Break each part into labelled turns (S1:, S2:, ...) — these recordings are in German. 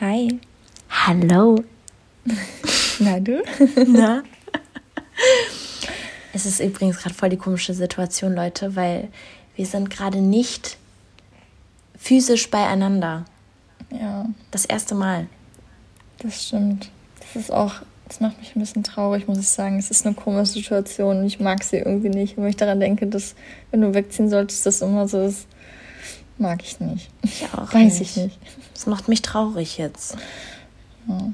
S1: Hi.
S2: Hallo.
S1: Na du?
S2: Na? Es ist übrigens gerade voll die komische Situation, Leute, weil wir sind gerade nicht physisch beieinander.
S1: Ja.
S2: Das erste Mal.
S1: Das stimmt. Das ist auch, das macht mich ein bisschen traurig, muss ich sagen. Es ist eine komische Situation und ich mag sie irgendwie nicht. Und wenn ich daran denke, dass, wenn du wegziehen solltest, das immer so ist, mag ich nicht.
S2: Ich auch.
S1: Weiß
S2: nicht.
S1: ich nicht.
S2: Das macht mich traurig jetzt.
S1: Ja.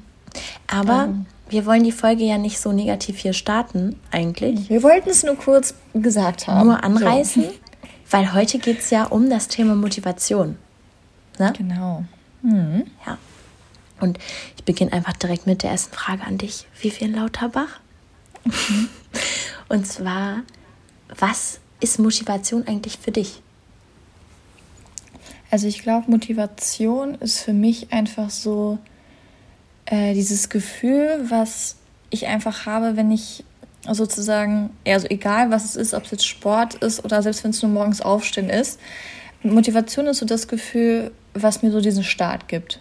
S2: Aber
S1: Ähm.
S2: wir wollen die Folge ja nicht so negativ hier starten, eigentlich.
S1: Wir wollten es nur kurz gesagt haben.
S2: Nur anreißen, weil heute geht es ja um das Thema Motivation. Ne?
S1: So. Genau. Mhm.
S2: Ja. Und ich beginne einfach direkt mit der ersten Frage an dich. Vivian Lauterbach? Und zwar, was ist Motivation eigentlich für dich?
S1: Also ich glaube, Motivation ist für mich einfach so äh, dieses Gefühl, was ich einfach habe, wenn ich sozusagen, also egal was es ist, ob es jetzt Sport ist oder selbst wenn es nur morgens aufstehen ist, Motivation ist so das Gefühl, was mir so diesen Start gibt.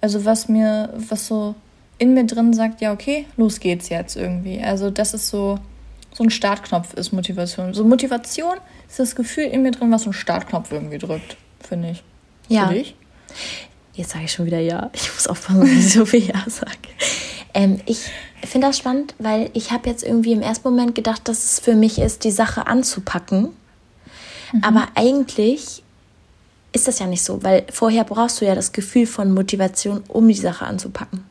S1: Also was mir, was so in mir drin sagt, ja okay, los geht's jetzt irgendwie. Also das ist so, so ein Startknopf ist Motivation. So Motivation ist das Gefühl in mir drin, was so einen Startknopf irgendwie drückt, finde ich.
S2: Ja.
S1: Für dich?
S2: Jetzt sage ich schon wieder ja. Ich muss aufpassen, dass ich so viel ja sage. Ähm, ich finde das spannend, weil ich habe jetzt irgendwie im ersten Moment gedacht, dass es für mich ist, die Sache anzupacken. Aber eigentlich ist das ja nicht so, weil vorher brauchst du ja das Gefühl von Motivation, um die Sache anzupacken.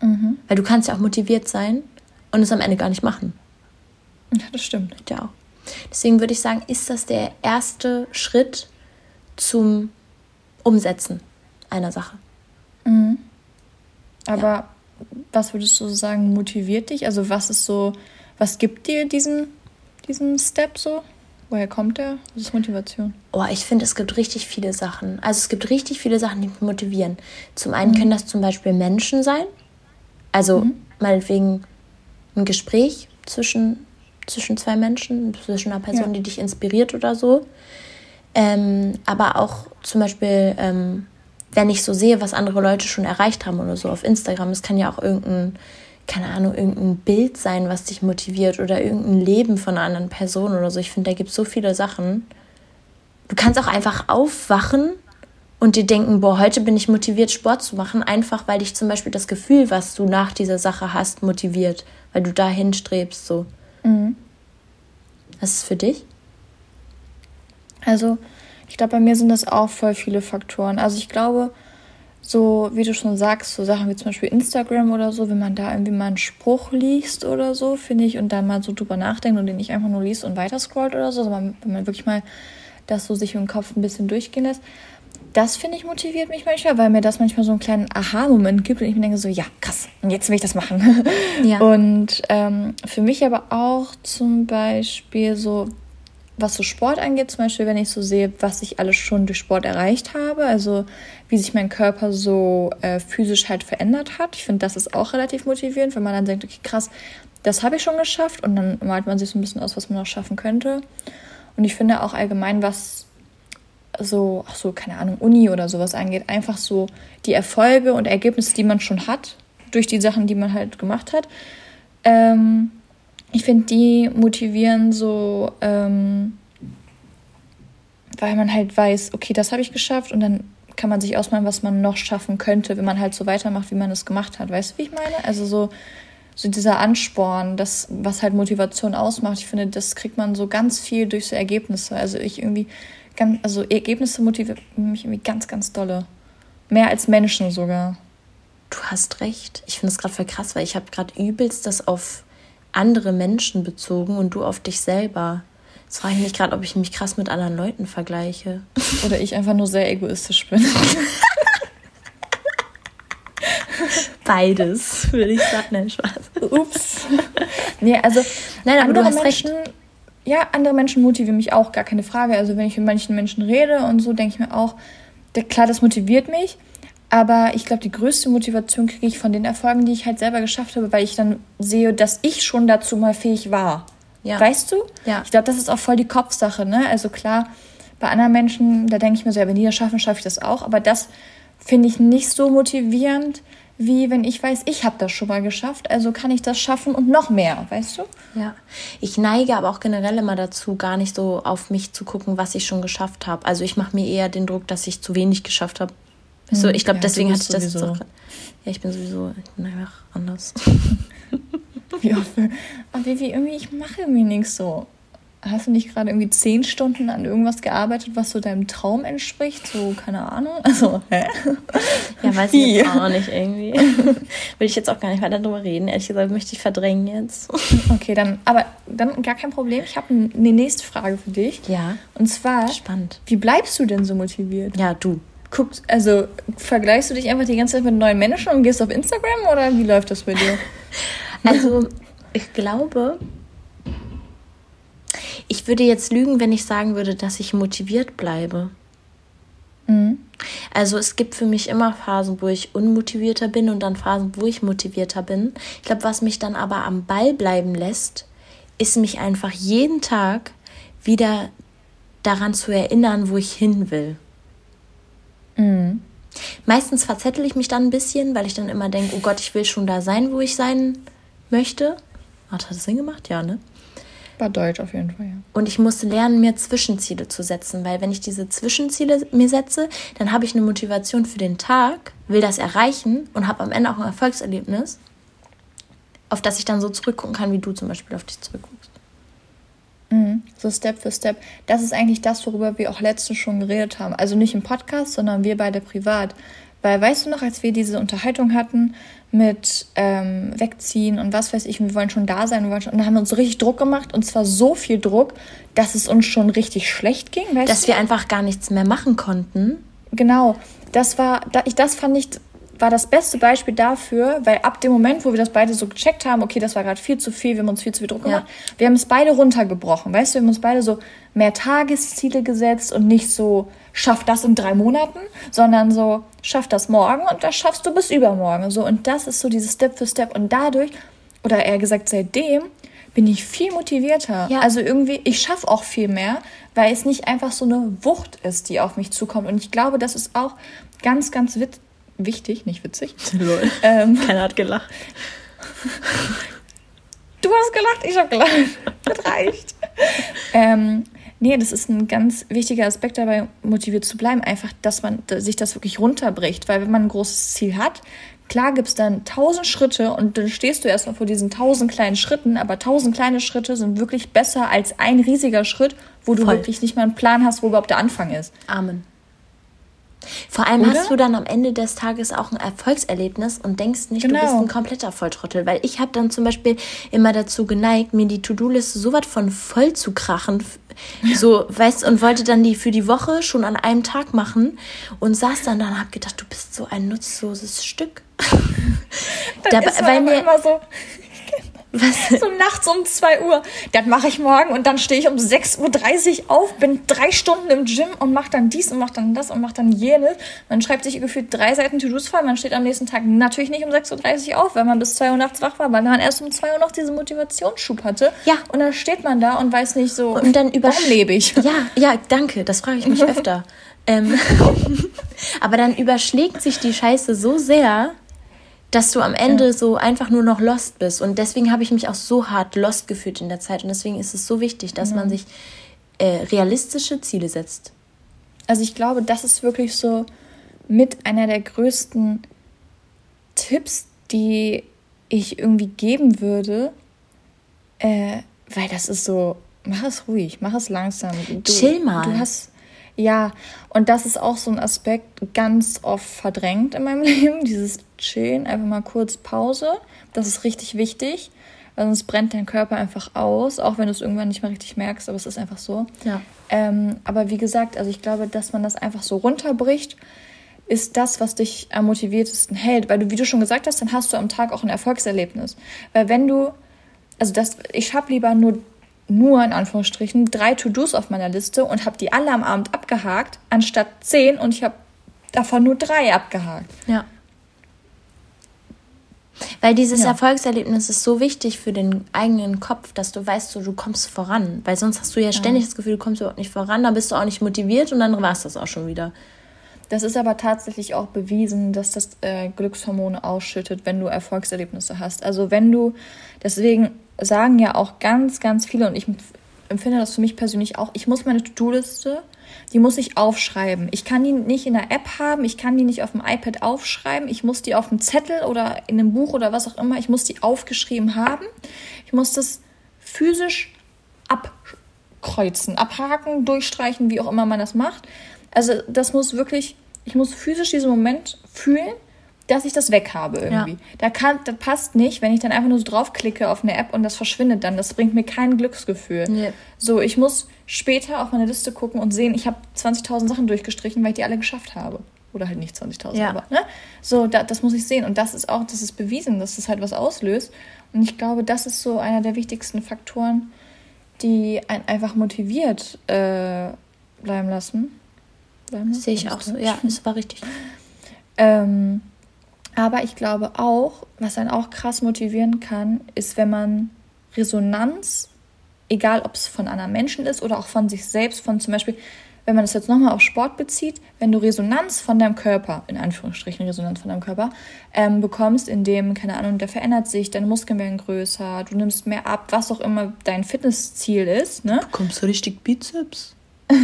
S1: Mhm.
S2: Weil du kannst ja auch motiviert sein und es am Ende gar nicht machen.
S1: Ja, das stimmt.
S2: Ja. auch. Deswegen würde ich sagen, ist das der erste Schritt zum Umsetzen einer Sache.
S1: Aber was würdest du sagen, motiviert dich? Also was ist so, was gibt dir diesen, diesen Step so? Woher kommt der? Was ist Motivation?
S2: Oh, ich finde, es gibt richtig viele Sachen. Also es gibt richtig viele Sachen, die mich motivieren. Zum einen können das zum Beispiel Menschen sein. Also meinetwegen ein Gespräch zwischen, zwischen zwei Menschen, zwischen einer Person,
S1: Ja.
S2: die dich inspiriert oder so. Ähm, aber auch zum Beispiel, ähm, wenn ich so sehe, was andere Leute schon erreicht haben oder so auf Instagram. Es kann ja auch irgendein, keine Ahnung, irgendein Bild sein, was dich motiviert oder irgendein Leben von einer anderen Person oder so. Ich finde, da gibt es so viele Sachen. Du kannst auch einfach aufwachen und dir denken, boah, heute bin ich motiviert, Sport zu machen, einfach weil dich zum Beispiel das Gefühl, was du nach dieser Sache hast, motiviert, weil du dahin strebst, so. Was ist für dich?
S1: Also, ich glaube, bei mir sind das auch voll viele Faktoren. Also, ich glaube, so wie du schon sagst, so Sachen wie zum Beispiel Instagram oder so, wenn man da irgendwie mal einen Spruch liest oder so, finde ich, und dann mal so drüber nachdenkt und den nicht einfach nur liest und weiter scrollt oder so, sondern wenn man wirklich mal das so sich im Kopf ein bisschen durchgehen lässt. Das finde ich motiviert mich manchmal, weil mir das manchmal so einen kleinen Aha-Moment gibt und ich mir denke so, ja, krass, und jetzt will ich das machen.
S2: Ja.
S1: Und ähm, für mich aber auch zum Beispiel so, was so Sport angeht, zum Beispiel, wenn ich so sehe, was ich alles schon durch Sport erreicht habe, also wie sich mein Körper so äh, physisch halt verändert hat. Ich finde, das ist auch relativ motivierend, wenn man dann denkt, okay, krass, das habe ich schon geschafft und dann malt man sich so ein bisschen aus, was man noch schaffen könnte. Und ich finde auch allgemein, was so, ach so, keine Ahnung, Uni oder sowas angeht, einfach so die Erfolge und Ergebnisse, die man schon hat, durch die Sachen, die man halt gemacht hat. Ähm, ich finde, die motivieren so, ähm, weil man halt weiß, okay, das habe ich geschafft und dann kann man sich ausmalen, was man noch schaffen könnte, wenn man halt so weitermacht, wie man es gemacht hat. Weißt du, wie ich meine? Also so, so dieser Ansporn, das, was halt Motivation ausmacht, ich finde, das kriegt man so ganz viel durch so Ergebnisse. Also ich irgendwie, ganz, also Ergebnisse motivieren mich irgendwie ganz, ganz dolle. Mehr als Menschen sogar.
S2: Du hast recht. Ich finde es gerade voll krass, weil ich habe gerade übelst das auf andere Menschen bezogen und du auf dich selber. Jetzt frage ich mich gerade, ob ich mich krass mit anderen Leuten vergleiche.
S1: Oder ich einfach nur sehr egoistisch bin.
S2: Beides, würde ich sagen. Nein, Spaß.
S1: Ups. Nee, also
S2: Nein, aber du
S1: andere
S2: hast recht.
S1: Menschen, ja, andere Menschen motivieren mich auch, gar keine Frage. Also wenn ich mit manchen Menschen rede und so, denke ich mir auch, klar, das motiviert mich. Aber ich glaube, die größte Motivation kriege ich von den Erfolgen, die ich halt selber geschafft habe, weil ich dann sehe, dass ich schon dazu mal fähig war.
S2: Ja.
S1: Weißt du?
S2: Ja.
S1: Ich glaube, das ist auch voll die Kopfsache, ne? Also klar, bei anderen Menschen, da denke ich mir so, ja, wenn die das schaffen, schaffe ich das auch. Aber das, finde ich nicht so motivierend, wie wenn ich weiß, ich habe das schon mal geschafft, also kann ich das schaffen und noch mehr, weißt du?
S2: Ja, ich neige aber auch generell immer dazu, gar nicht so auf mich zu gucken, was ich schon geschafft habe. Also ich mache mir eher den Druck, dass ich zu wenig geschafft habe. So, hm, ich glaube, ja, deswegen hatte ich das sowieso. jetzt auch. Ja, ich bin sowieso ich bin einfach anders.
S1: wie oft? Aber wie, irgendwie, ich mache irgendwie nichts so hast du nicht gerade irgendwie zehn Stunden an irgendwas gearbeitet, was so deinem Traum entspricht? So, keine Ahnung. Also, hä? Ja, weiß ich jetzt auch
S2: nicht irgendwie. Will ich jetzt auch gar nicht weiter darüber reden. Ehrlich gesagt, möchte ich verdrängen jetzt.
S1: Okay, dann, aber dann gar kein Problem. Ich habe eine nächste Frage für dich. Ja. Und zwar, Spannend. wie bleibst du denn so motiviert?
S2: Ja, du.
S1: Guckst, also vergleichst du dich einfach die ganze Zeit mit neuen Menschen und gehst auf Instagram oder wie läuft das bei dir?
S2: Also, ich glaube, ich würde jetzt lügen, wenn ich sagen würde, dass ich motiviert bleibe. Mhm. Also es gibt für mich immer Phasen, wo ich unmotivierter bin und dann Phasen, wo ich motivierter bin. Ich glaube, was mich dann aber am Ball bleiben lässt, ist mich einfach jeden Tag wieder daran zu erinnern, wo ich hin will. Mhm. Meistens verzettel ich mich dann ein bisschen, weil ich dann immer denke, oh Gott, ich will schon da sein, wo ich sein möchte. Hat das Sinn gemacht? Ja, ne?
S1: War Deutsch auf jeden Fall, ja.
S2: Und ich muss lernen, mir Zwischenziele zu setzen, weil wenn ich diese Zwischenziele mir setze, dann habe ich eine Motivation für den Tag, will das erreichen und habe am Ende auch ein Erfolgserlebnis, auf das ich dann so zurückgucken kann, wie du zum Beispiel auf dich zurückguckst.
S1: Mhm. So Step für Step. Das ist eigentlich das, worüber wir auch letztens schon geredet haben. Also nicht im Podcast, sondern wir beide privat. Weil weißt du noch, als wir diese Unterhaltung hatten mit ähm, Wegziehen und was weiß ich, wir wollen schon da sein, wir wollen schon, und dann haben wir uns so richtig Druck gemacht und zwar so viel Druck, dass es uns schon richtig schlecht ging.
S2: Weißt dass du? wir einfach gar nichts mehr machen konnten.
S1: Genau, das war, das fand ich war das beste Beispiel dafür, weil ab dem Moment, wo wir das beide so gecheckt haben, okay, das war gerade viel zu viel, wir haben uns viel zu viel Druck gemacht, ja. wir haben es beide runtergebrochen, weißt du, wir haben uns beide so mehr Tagesziele gesetzt und nicht so, schaff das in drei Monaten, sondern so, schaff das morgen und das schaffst du bis übermorgen, so, und das ist so dieses Step für Step und dadurch, oder eher gesagt seitdem, bin ich viel motivierter. Ja. Also irgendwie, ich schaffe auch viel mehr, weil es nicht einfach so eine Wucht ist, die auf mich zukommt. Und ich glaube, das ist auch ganz, ganz witzig wichtig, nicht witzig. Lol. Ähm, Keiner hat gelacht. Du hast gelacht, ich habe gelacht. Das reicht. ähm, nee, das ist ein ganz wichtiger Aspekt dabei, motiviert zu bleiben. Einfach, dass man sich das wirklich runterbricht. Weil wenn man ein großes Ziel hat, klar gibt es dann tausend Schritte und dann stehst du erstmal vor diesen tausend kleinen Schritten, aber tausend kleine Schritte sind wirklich besser als ein riesiger Schritt, wo du Voll. wirklich nicht mal einen Plan hast, wo überhaupt der Anfang ist. Amen.
S2: Vor allem Oder? hast du dann am Ende des Tages auch ein Erfolgserlebnis und denkst nicht, genau. du bist ein kompletter Volltrottel. Weil ich habe dann zum Beispiel immer dazu geneigt, mir die To-Do-Liste so was von voll zu krachen. So, weißt und wollte dann die für die Woche schon an einem Tag machen und saß dann da und hab gedacht, du bist so ein nutzloses Stück.
S1: Dann da, ist weil mir immer so, was? So nachts um 2 Uhr. Das mache ich morgen und dann stehe ich um 6.30 Uhr auf, bin drei Stunden im Gym und mache dann dies und mache dann das und mache dann jenes. Man schreibt sich gefühlt drei Seiten To-Dos voll. Man steht am nächsten Tag natürlich nicht um 6.30 Uhr auf, weil man bis 2 Uhr nachts wach war, weil man erst um 2 Uhr noch diesen Motivationsschub hatte. Ja. Und dann steht man da und weiß nicht so, und dann warum
S2: lebe ich? Ja, ja, danke. Das frage ich mich öfter. ähm, aber dann überschlägt sich die Scheiße so sehr, dass du am Ende ja. so einfach nur noch lost bist. Und deswegen habe ich mich auch so hart lost gefühlt in der Zeit. Und deswegen ist es so wichtig, dass mhm. man sich äh, realistische Ziele setzt.
S1: Also ich glaube, das ist wirklich so mit einer der größten Tipps, die ich irgendwie geben würde, äh, weil das ist so, mach es ruhig, mach es langsam. Du, Chill mal. Du hast, ja, und das ist auch so ein Aspekt ganz oft verdrängt in meinem Leben, dieses Chillen, einfach mal kurz Pause. Das ist richtig wichtig, weil sonst brennt dein Körper einfach aus, auch wenn du es irgendwann nicht mehr richtig merkst, aber es ist einfach so. Ja. Ähm, aber wie gesagt, also ich glaube, dass man das einfach so runterbricht, ist das, was dich am motiviertesten hält. Weil du, wie du schon gesagt hast, dann hast du am Tag auch ein Erfolgserlebnis. Weil wenn du, also das, ich habe lieber nur nur in Anführungsstrichen drei To-Dos auf meiner Liste und habe die alle am Abend abgehakt, anstatt zehn und ich habe davon nur drei abgehakt. Ja.
S2: Weil dieses ja. Erfolgserlebnis ist so wichtig für den eigenen Kopf, dass du weißt, so, du kommst voran. Weil sonst hast du ja ständig ja. das Gefühl, du kommst überhaupt nicht voran, dann bist du auch nicht motiviert und dann war es das auch schon wieder.
S1: Das ist aber tatsächlich auch bewiesen, dass das äh, Glückshormone ausschüttet, wenn du Erfolgserlebnisse hast. Also wenn du, deswegen sagen ja auch ganz, ganz viele, und ich empfinde das für mich persönlich auch, ich muss meine To-Do-Liste, die muss ich aufschreiben. Ich kann die nicht in der App haben, ich kann die nicht auf dem iPad aufschreiben, ich muss die auf einem Zettel oder in einem Buch oder was auch immer, ich muss die aufgeschrieben haben. Ich muss das physisch abkreuzen, abhaken, durchstreichen, wie auch immer man das macht. Also das muss wirklich, ich muss physisch diesen Moment fühlen dass ich das weg habe irgendwie. Ja. Da kann, das passt nicht, wenn ich dann einfach nur so draufklicke auf eine App und das verschwindet dann. Das bringt mir kein Glücksgefühl. Nee. So, ich muss später auf meine Liste gucken und sehen, ich habe 20.000 Sachen durchgestrichen, weil ich die alle geschafft habe. Oder halt nicht 20.000, ja. aber, ne? So, da, das muss ich sehen. Und das ist auch, das ist bewiesen, dass das halt was auslöst. Und ich glaube, das ist so einer der wichtigsten Faktoren, die einen einfach motiviert äh, bleiben lassen. Bleiben lassen? Sehe ich auch so. Ja, das war richtig. ähm, aber ich glaube auch, was einen auch krass motivieren kann, ist, wenn man Resonanz, egal ob es von anderen Menschen ist oder auch von sich selbst, von zum Beispiel, wenn man das jetzt nochmal auf Sport bezieht, wenn du Resonanz von deinem Körper, in Anführungsstrichen Resonanz von deinem Körper, ähm, bekommst, indem, keine Ahnung, der verändert sich, deine Muskeln werden größer, du nimmst mehr ab, was auch immer dein Fitnessziel ist. Ne?
S2: Bekommst du richtig Bizeps?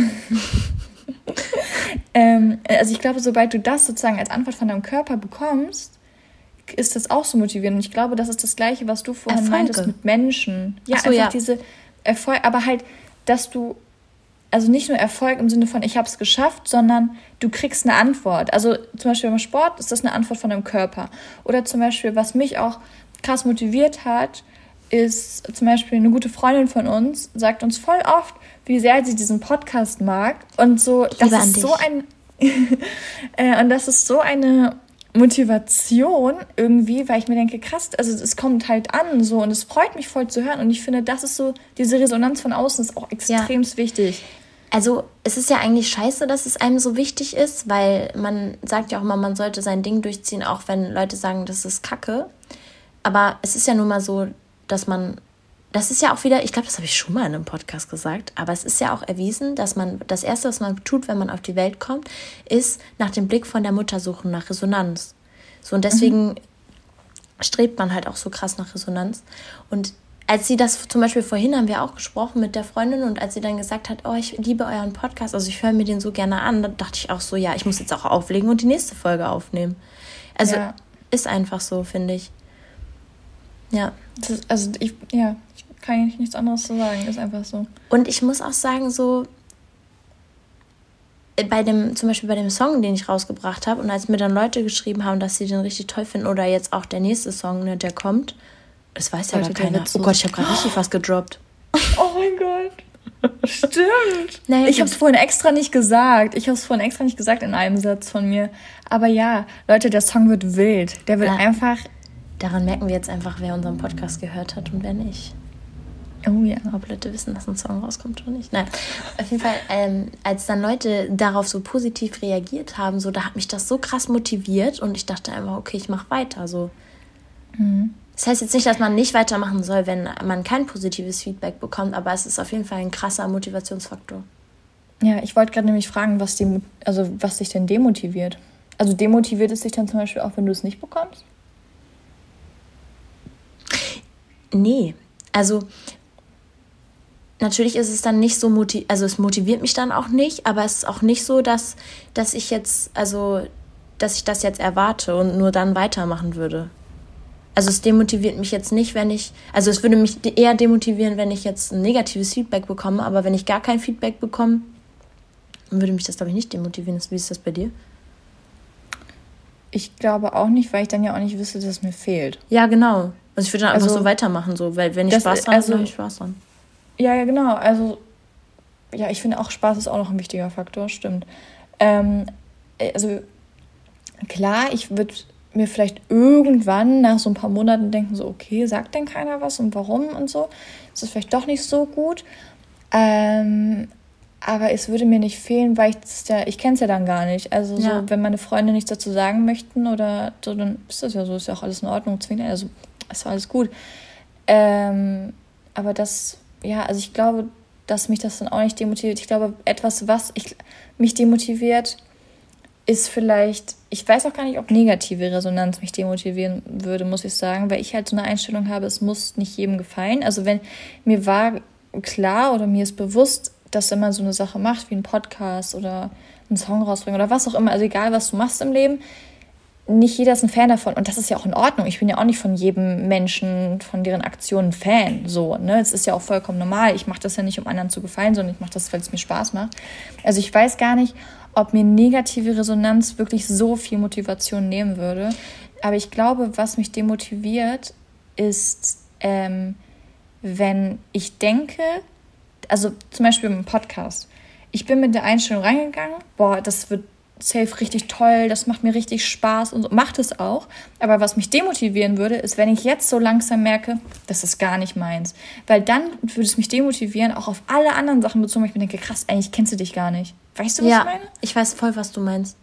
S1: ähm, also ich glaube, sobald du das sozusagen als Antwort von deinem Körper bekommst, ist das auch so motivierend. Und ich glaube, das ist das Gleiche, was du vorhin Erfolge. meintest mit Menschen. Ja, so, einfach ja. diese Erfolg, aber halt, dass du, also nicht nur Erfolg im Sinne von, ich habe es geschafft, sondern du kriegst eine Antwort. Also zum Beispiel beim Sport ist das eine Antwort von deinem Körper. Oder zum Beispiel, was mich auch krass motiviert hat, ist zum Beispiel eine gute Freundin von uns, sagt uns voll oft, wie sehr sie diesen Podcast mag. Und so, das ist so ein. äh, und das ist so eine Motivation irgendwie, weil ich mir denke, krass, also es kommt halt an so und es freut mich voll zu hören und ich finde, das ist so, diese Resonanz von außen ist auch extrem ja. wichtig.
S2: Also es ist ja eigentlich scheiße, dass es einem so wichtig ist, weil man sagt ja auch immer, man sollte sein Ding durchziehen, auch wenn Leute sagen, das ist Kacke. Aber es ist ja nun mal so, dass man das ist ja auch wieder, ich glaube, das habe ich schon mal in einem Podcast gesagt, aber es ist ja auch erwiesen, dass man das Erste, was man tut, wenn man auf die Welt kommt, ist nach dem Blick von der Mutter suchen, nach Resonanz. So und deswegen mhm. strebt man halt auch so krass nach Resonanz. Und als sie das zum Beispiel vorhin haben wir auch gesprochen mit der Freundin und als sie dann gesagt hat, oh, ich liebe euren Podcast, also ich höre mir den so gerne an, dann dachte ich auch so, ja, ich muss jetzt auch auflegen und die nächste Folge aufnehmen. Also ja. ist einfach so, finde ich.
S1: Ja. Ist, also ich, ja, kann ich nichts anderes zu sagen, ist einfach so.
S2: Und ich muss auch sagen, so äh, bei dem, zum Beispiel bei dem Song, den ich rausgebracht habe, und als mir dann Leute geschrieben haben, dass sie den richtig toll finden, oder jetzt auch der nächste Song, ne, der kommt, das weiß ja gar keiner. Oh Gott, ich habe gerade richtig was gedroppt.
S1: Oh mein Gott. Stimmt. Naja, ich habe es vorhin extra nicht gesagt. Ich habe es vorhin extra nicht gesagt in einem Satz von mir. Aber ja, Leute, der Song wird wild. Der wird ja. einfach.
S2: Daran merken wir jetzt einfach, wer unseren Podcast gehört hat und wer nicht. Oh ja. Ob Leute wissen, dass ein Song rauskommt oder nicht. Nein. Auf jeden Fall, ähm, als dann Leute darauf so positiv reagiert haben, so, da hat mich das so krass motiviert und ich dachte einfach, okay, ich mache weiter. So. Mhm. Das heißt jetzt nicht, dass man nicht weitermachen soll, wenn man kein positives Feedback bekommt, aber es ist auf jeden Fall ein krasser Motivationsfaktor.
S1: Ja, ich wollte gerade nämlich fragen, was, die, also was dich denn demotiviert. Also demotiviert es dich dann zum Beispiel auch, wenn du es nicht bekommst?
S2: Nee. Also natürlich ist es dann nicht so motiviert, also es motiviert mich dann auch nicht, aber es ist auch nicht so, dass, dass ich jetzt, also, dass ich das jetzt erwarte und nur dann weitermachen würde. Also es demotiviert mich jetzt nicht, wenn ich, also es würde mich eher demotivieren, wenn ich jetzt ein negatives Feedback bekomme, aber wenn ich gar kein Feedback bekomme, dann würde mich das, glaube ich, nicht demotivieren. Wie ist das bei dir?
S1: Ich glaube auch nicht, weil ich dann ja auch nicht wüsste, dass es mir fehlt.
S2: Ja, genau. Also ich würde dann also, einfach so weitermachen, so, weil wenn ich Spaß dran also, habe, habe ich Spaß dran.
S1: Ja, ja, genau. Also, ja, ich finde auch Spaß ist auch noch ein wichtiger Faktor, stimmt. Ähm, also, klar, ich würde mir vielleicht irgendwann nach so ein paar Monaten denken, so, okay, sagt denn keiner was und warum und so. Das ist vielleicht doch nicht so gut. Ähm, aber es würde mir nicht fehlen, weil ich ja, ich kenne es ja dann gar nicht. Also so, ja. wenn meine Freunde nichts dazu sagen möchten oder so, dann ist das ja so, ist ja auch alles in Ordnung, zwingend, also ist alles gut. Ähm, aber das ja, also ich glaube, dass mich das dann auch nicht demotiviert. Ich glaube, etwas, was ich, mich demotiviert, ist vielleicht, ich weiß auch gar nicht, ob negative Resonanz mich demotivieren würde, muss ich sagen, weil ich halt so eine Einstellung habe, es muss nicht jedem gefallen. Also wenn mir war klar oder mir ist bewusst, dass wenn man so eine Sache macht, wie ein Podcast oder einen Song rausbringen oder was auch immer, also egal was du machst im Leben, nicht jeder ist ein Fan davon und das ist ja auch in Ordnung. Ich bin ja auch nicht von jedem Menschen, von deren Aktionen Fan. So, ne? Es ist ja auch vollkommen normal. Ich mache das ja nicht, um anderen zu gefallen, sondern ich mache das, weil es mir Spaß macht. Also ich weiß gar nicht, ob mir negative Resonanz wirklich so viel Motivation nehmen würde. Aber ich glaube, was mich demotiviert, ist, ähm, wenn ich denke, also zum Beispiel im Podcast. Ich bin mit der Einstellung reingegangen, boah, das wird safe richtig toll, das macht mir richtig Spaß und so. macht es auch. Aber was mich demotivieren würde, ist, wenn ich jetzt so langsam merke, das ist gar nicht meins. Weil dann würde es mich demotivieren, auch auf alle anderen Sachen bezogen, ich mir denke, krass, eigentlich kennst du dich gar nicht. Weißt du, was
S2: ja,
S1: ich meine?
S2: Ich weiß voll, was du meinst.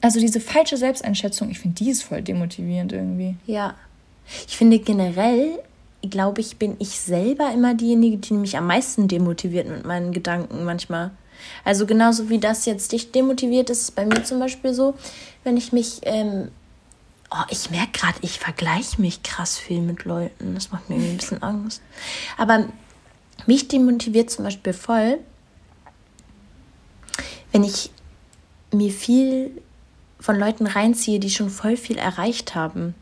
S1: Also diese falsche Selbsteinschätzung, ich finde, die ist voll demotivierend irgendwie.
S2: Ja. Ich finde generell, glaube ich, bin ich selber immer diejenige, die mich am meisten demotiviert mit meinen Gedanken manchmal. Also genauso wie das jetzt dich demotiviert, ist es bei mir zum Beispiel so, wenn ich mich, ähm, oh, ich merke gerade, ich vergleiche mich krass viel mit Leuten. Das macht mir irgendwie ein bisschen Angst. Aber mich demotiviert zum Beispiel voll, wenn ich mir viel von Leuten reinziehe, die schon voll viel erreicht haben.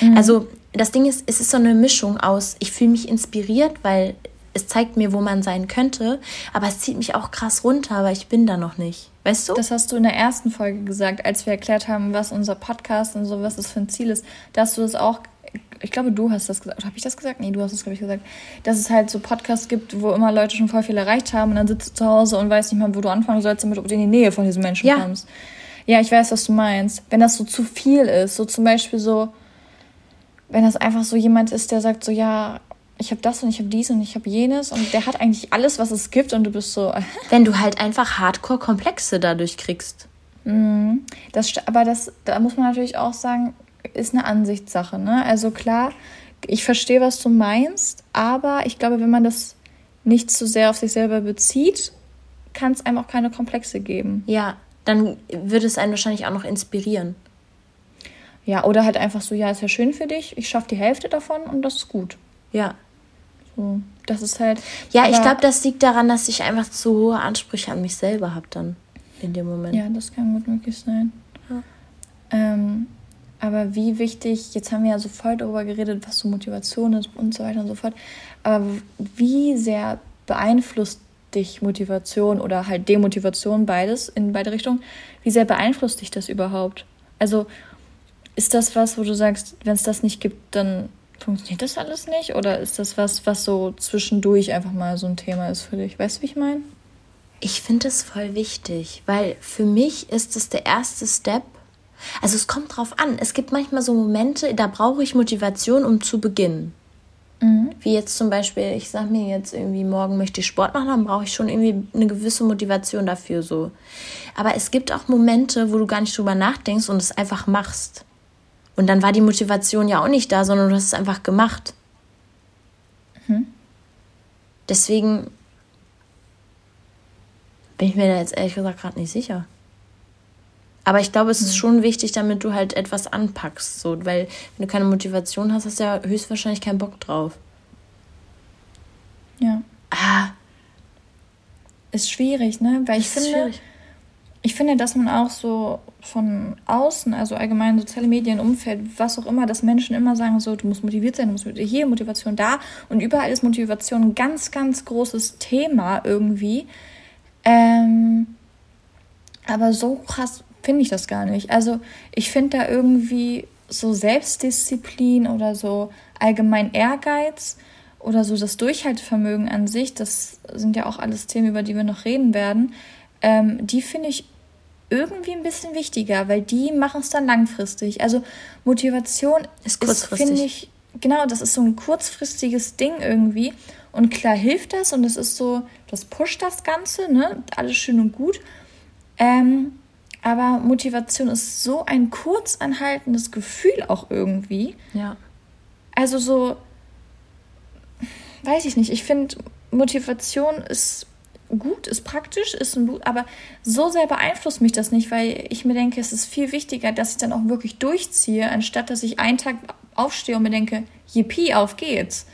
S2: Mhm. Also das Ding ist, es ist so eine Mischung aus, ich fühle mich inspiriert, weil es zeigt mir, wo man sein könnte, aber es zieht mich auch krass runter, weil ich bin da noch nicht. Weißt du?
S1: Das hast du in der ersten Folge gesagt, als wir erklärt haben, was unser Podcast und so, was das für ein Ziel ist. Da hast du das auch, ich glaube, du hast das gesagt. Habe ich das gesagt? Nee, du hast es, glaube ich, gesagt. Dass es halt so Podcasts gibt, wo immer Leute schon voll viel erreicht haben und dann sitzt du zu Hause und weißt nicht mal, wo du anfangen sollst, damit du in die Nähe von diesen Menschen ja. kommst. Ja, ich weiß, was du meinst. Wenn das so zu viel ist, so zum Beispiel so, wenn das einfach so jemand ist, der sagt so, ja, ich habe das und ich habe dies und ich habe jenes und der hat eigentlich alles, was es gibt und du bist so.
S2: Wenn du halt einfach Hardcore-Komplexe dadurch kriegst.
S1: Mhm. Das, aber das, da muss man natürlich auch sagen, ist eine Ansichtssache. Ne? Also klar, ich verstehe, was du meinst, aber ich glaube, wenn man das nicht zu sehr auf sich selber bezieht, kann es einem auch keine Komplexe geben.
S2: Ja, dann würde es einen wahrscheinlich auch noch inspirieren.
S1: Ja, oder halt einfach so, ja, ist ja schön für dich, ich schaffe die Hälfte davon und das ist gut. Ja. So, das ist halt.
S2: Ja, ich glaube, das liegt daran, dass ich einfach zu hohe Ansprüche an mich selber habe dann in dem Moment.
S1: Ja, das kann gut möglich sein. Ja. Ähm, aber wie wichtig, jetzt haben wir ja so voll darüber geredet, was so Motivation ist und so weiter und so fort. Aber wie sehr beeinflusst dich Motivation oder halt Demotivation, beides in beide Richtungen, wie sehr beeinflusst dich das überhaupt? Also ist das was, wo du sagst, wenn es das nicht gibt, dann Funktioniert das alles nicht? Oder ist das was, was so zwischendurch einfach mal so ein Thema ist für dich? Weißt du, wie ich meine?
S2: Ich finde es voll wichtig, weil für mich ist es der erste Step. Also es kommt drauf an. Es gibt manchmal so Momente, da brauche ich Motivation, um zu beginnen. Mhm. Wie jetzt zum Beispiel, ich sage mir jetzt irgendwie, morgen möchte ich Sport machen, dann brauche ich schon irgendwie eine gewisse Motivation dafür so. Aber es gibt auch Momente, wo du gar nicht drüber nachdenkst und es einfach machst. Und dann war die Motivation ja auch nicht da, sondern du hast es einfach gemacht. Mhm. Deswegen bin ich mir da jetzt ehrlich gesagt gerade nicht sicher. Aber ich glaube, es ist mhm. schon wichtig, damit du halt etwas anpackst. So, weil wenn du keine Motivation hast, hast du ja höchstwahrscheinlich keinen Bock drauf.
S1: Ja. Ah. Ist schwierig, ne? Weil ich ist finde, schwierig ich finde, dass man auch so von außen, also allgemein soziale Medien, Umfeld, was auch immer, dass Menschen immer sagen, so, du musst motiviert sein, du musst hier Motivation da und überall ist Motivation ein ganz, ganz großes Thema irgendwie. Ähm, aber so krass finde ich das gar nicht. Also ich finde da irgendwie so Selbstdisziplin oder so allgemein Ehrgeiz oder so das Durchhaltevermögen an sich, das sind ja auch alles Themen, über die wir noch reden werden ähm, die finde ich irgendwie ein bisschen wichtiger, weil die machen es dann langfristig. Also Motivation ist kurzfristig. finde ich, genau, das ist so ein kurzfristiges Ding irgendwie. Und klar hilft das und es ist so, das pusht das Ganze, ne? Alles schön und gut. Ähm, aber Motivation ist so ein kurzanhaltendes Gefühl auch irgendwie. Ja. Also so, weiß ich nicht, ich finde, Motivation ist gut, ist praktisch, ist ein Buch, aber so sehr beeinflusst mich das nicht, weil ich mir denke, es ist viel wichtiger, dass ich dann auch wirklich durchziehe, anstatt dass ich einen Tag aufstehe und mir denke, yippie, auf geht's.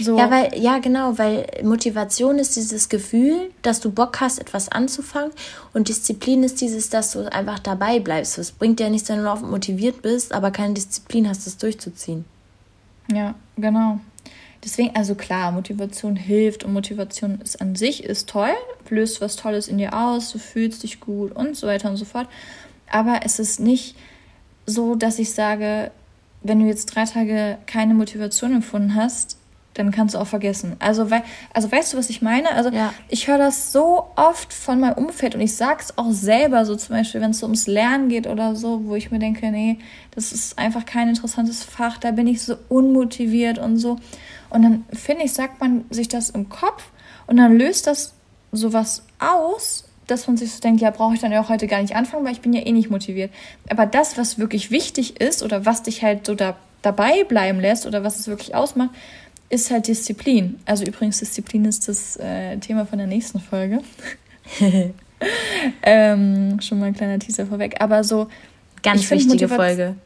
S2: So. Ja, weil, ja, genau, weil Motivation ist dieses Gefühl, dass du Bock hast, etwas anzufangen und Disziplin ist dieses, dass du einfach dabei bleibst. Es bringt dir nichts, wenn du laufend motiviert bist, aber keine Disziplin hast, es durchzuziehen.
S1: Ja, genau. Deswegen, also klar, Motivation hilft und Motivation ist an sich ist toll, löst was Tolles in dir aus, du fühlst dich gut und so weiter und so fort. Aber es ist nicht so, dass ich sage, wenn du jetzt drei Tage keine Motivation empfunden hast, dann kannst du auch vergessen. Also, weil, also weißt du, was ich meine? Also ja. ich höre das so oft von meinem Umfeld und ich sage es auch selber, so zum Beispiel, wenn es so ums Lernen geht oder so, wo ich mir denke, nee, das ist einfach kein interessantes Fach, da bin ich so unmotiviert und so. Und dann finde ich, sagt man sich das im Kopf und dann löst das sowas aus, dass man sich so denkt, ja, brauche ich dann ja auch heute gar nicht anfangen, weil ich bin ja eh nicht motiviert. Aber das, was wirklich wichtig ist oder was dich halt so da, dabei bleiben lässt oder was es wirklich ausmacht, ist halt Disziplin. Also übrigens, Disziplin ist das äh, Thema von der nächsten Folge. ähm, schon mal ein kleiner Teaser vorweg. Aber so. Ganz wichtige Folge.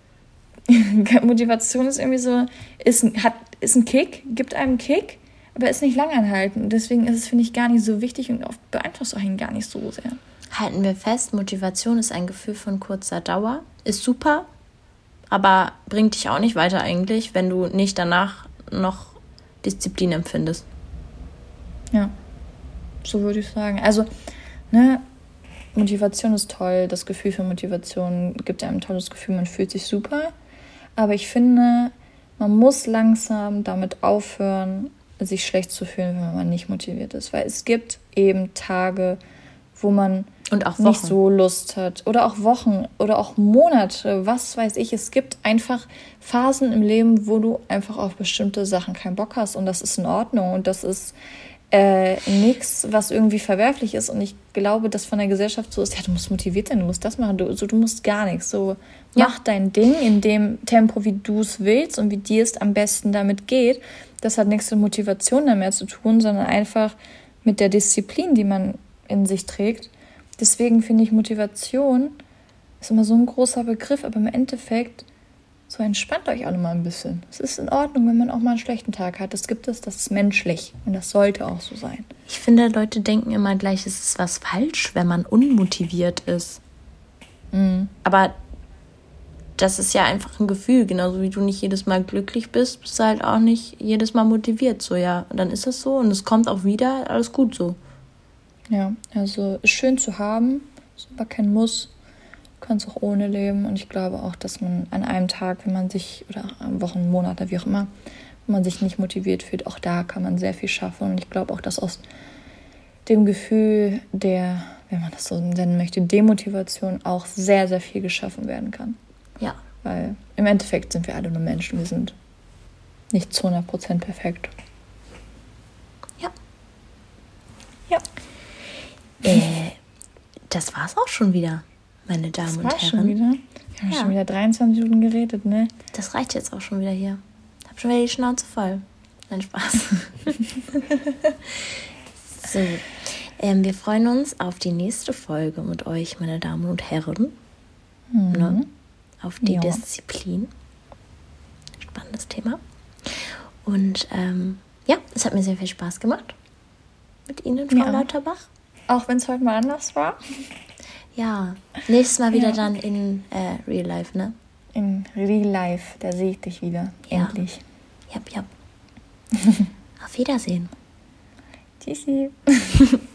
S1: Motivation ist irgendwie so, ist, hat, ist ein Kick, gibt einem Kick, aber ist nicht langanhaltend. Deswegen ist es, finde ich, gar nicht so wichtig und oft beeinflusst einen gar nicht so sehr.
S2: Halten wir fest, Motivation ist ein Gefühl von kurzer Dauer, ist super, aber bringt dich auch nicht weiter eigentlich, wenn du nicht danach noch Disziplin empfindest.
S1: Ja, so würde ich sagen. Also, ne, Motivation ist toll, das Gefühl für Motivation gibt einem ein tolles Gefühl, man fühlt sich super. Aber ich finde, man muss langsam damit aufhören, sich schlecht zu fühlen, wenn man nicht motiviert ist. Weil es gibt eben Tage, wo man nicht so Lust hat. Oder auch Wochen oder auch Monate, was weiß ich. Es gibt einfach Phasen im Leben, wo du einfach auf bestimmte Sachen keinen Bock hast. Und das ist in Ordnung. Und das ist äh, nichts, was irgendwie verwerflich ist. Und ich glaube, dass von der Gesellschaft so ist, ja, du musst motiviert sein, du musst das machen, du, so, du musst gar nichts. So, ja. mach dein Ding in dem Tempo, wie du es willst und wie dir es am besten damit geht. Das hat nichts mit Motivation mehr zu tun, sondern einfach mit der Disziplin, die man in sich trägt. Deswegen finde ich Motivation ist immer so ein großer Begriff, aber im Endeffekt so entspannt euch alle mal ein bisschen. Es ist in Ordnung, wenn man auch mal einen schlechten Tag hat. Das gibt es, das ist menschlich und das sollte auch so sein.
S2: Ich finde, Leute denken immer gleich, es ist was falsch, wenn man unmotiviert ist. Mhm. Aber das ist ja einfach ein Gefühl, genauso wie du nicht jedes Mal glücklich bist, bist du halt auch nicht jedes Mal motiviert. So, ja, und dann ist das so und es kommt auch wieder, alles gut so.
S1: Ja, also ist schön zu haben, ist aber kein Muss kannst auch ohne leben. Und ich glaube auch, dass man an einem Tag, wenn man sich, oder Wochen, Monate, wie auch immer, wenn man sich nicht motiviert fühlt, auch da kann man sehr viel schaffen. Und ich glaube auch, dass aus dem Gefühl der, wenn man das so nennen möchte, Demotivation auch sehr, sehr viel geschaffen werden kann. Ja. Weil im Endeffekt sind wir alle nur Menschen. Wir sind nicht zu 100% perfekt.
S2: Ja. Ja. Äh, das war's auch schon wieder meine Damen das war und Herren.
S1: Schon wieder? Wir haben ja. schon wieder 23 Minuten geredet, ne?
S2: Das reicht jetzt auch schon wieder hier. Ich habe schon wieder die Schnauze voll. Nein, Spaß. so. Ähm, wir freuen uns auf die nächste Folge mit euch, meine Damen und Herren. Mhm. Ne? Auf die ja. Disziplin. Spannendes Thema. Und ähm, ja, es hat mir sehr viel Spaß gemacht. Mit Ihnen, Frau ja. Lauterbach.
S1: Auch wenn es heute mal anders war.
S2: Ja, nächstes Mal wieder ja. dann in äh, Real Life, ne?
S1: In Real Life, da sehe ich dich wieder. Ja. Endlich.
S2: Ja, ja. Auf Wiedersehen.
S1: Tschüssi.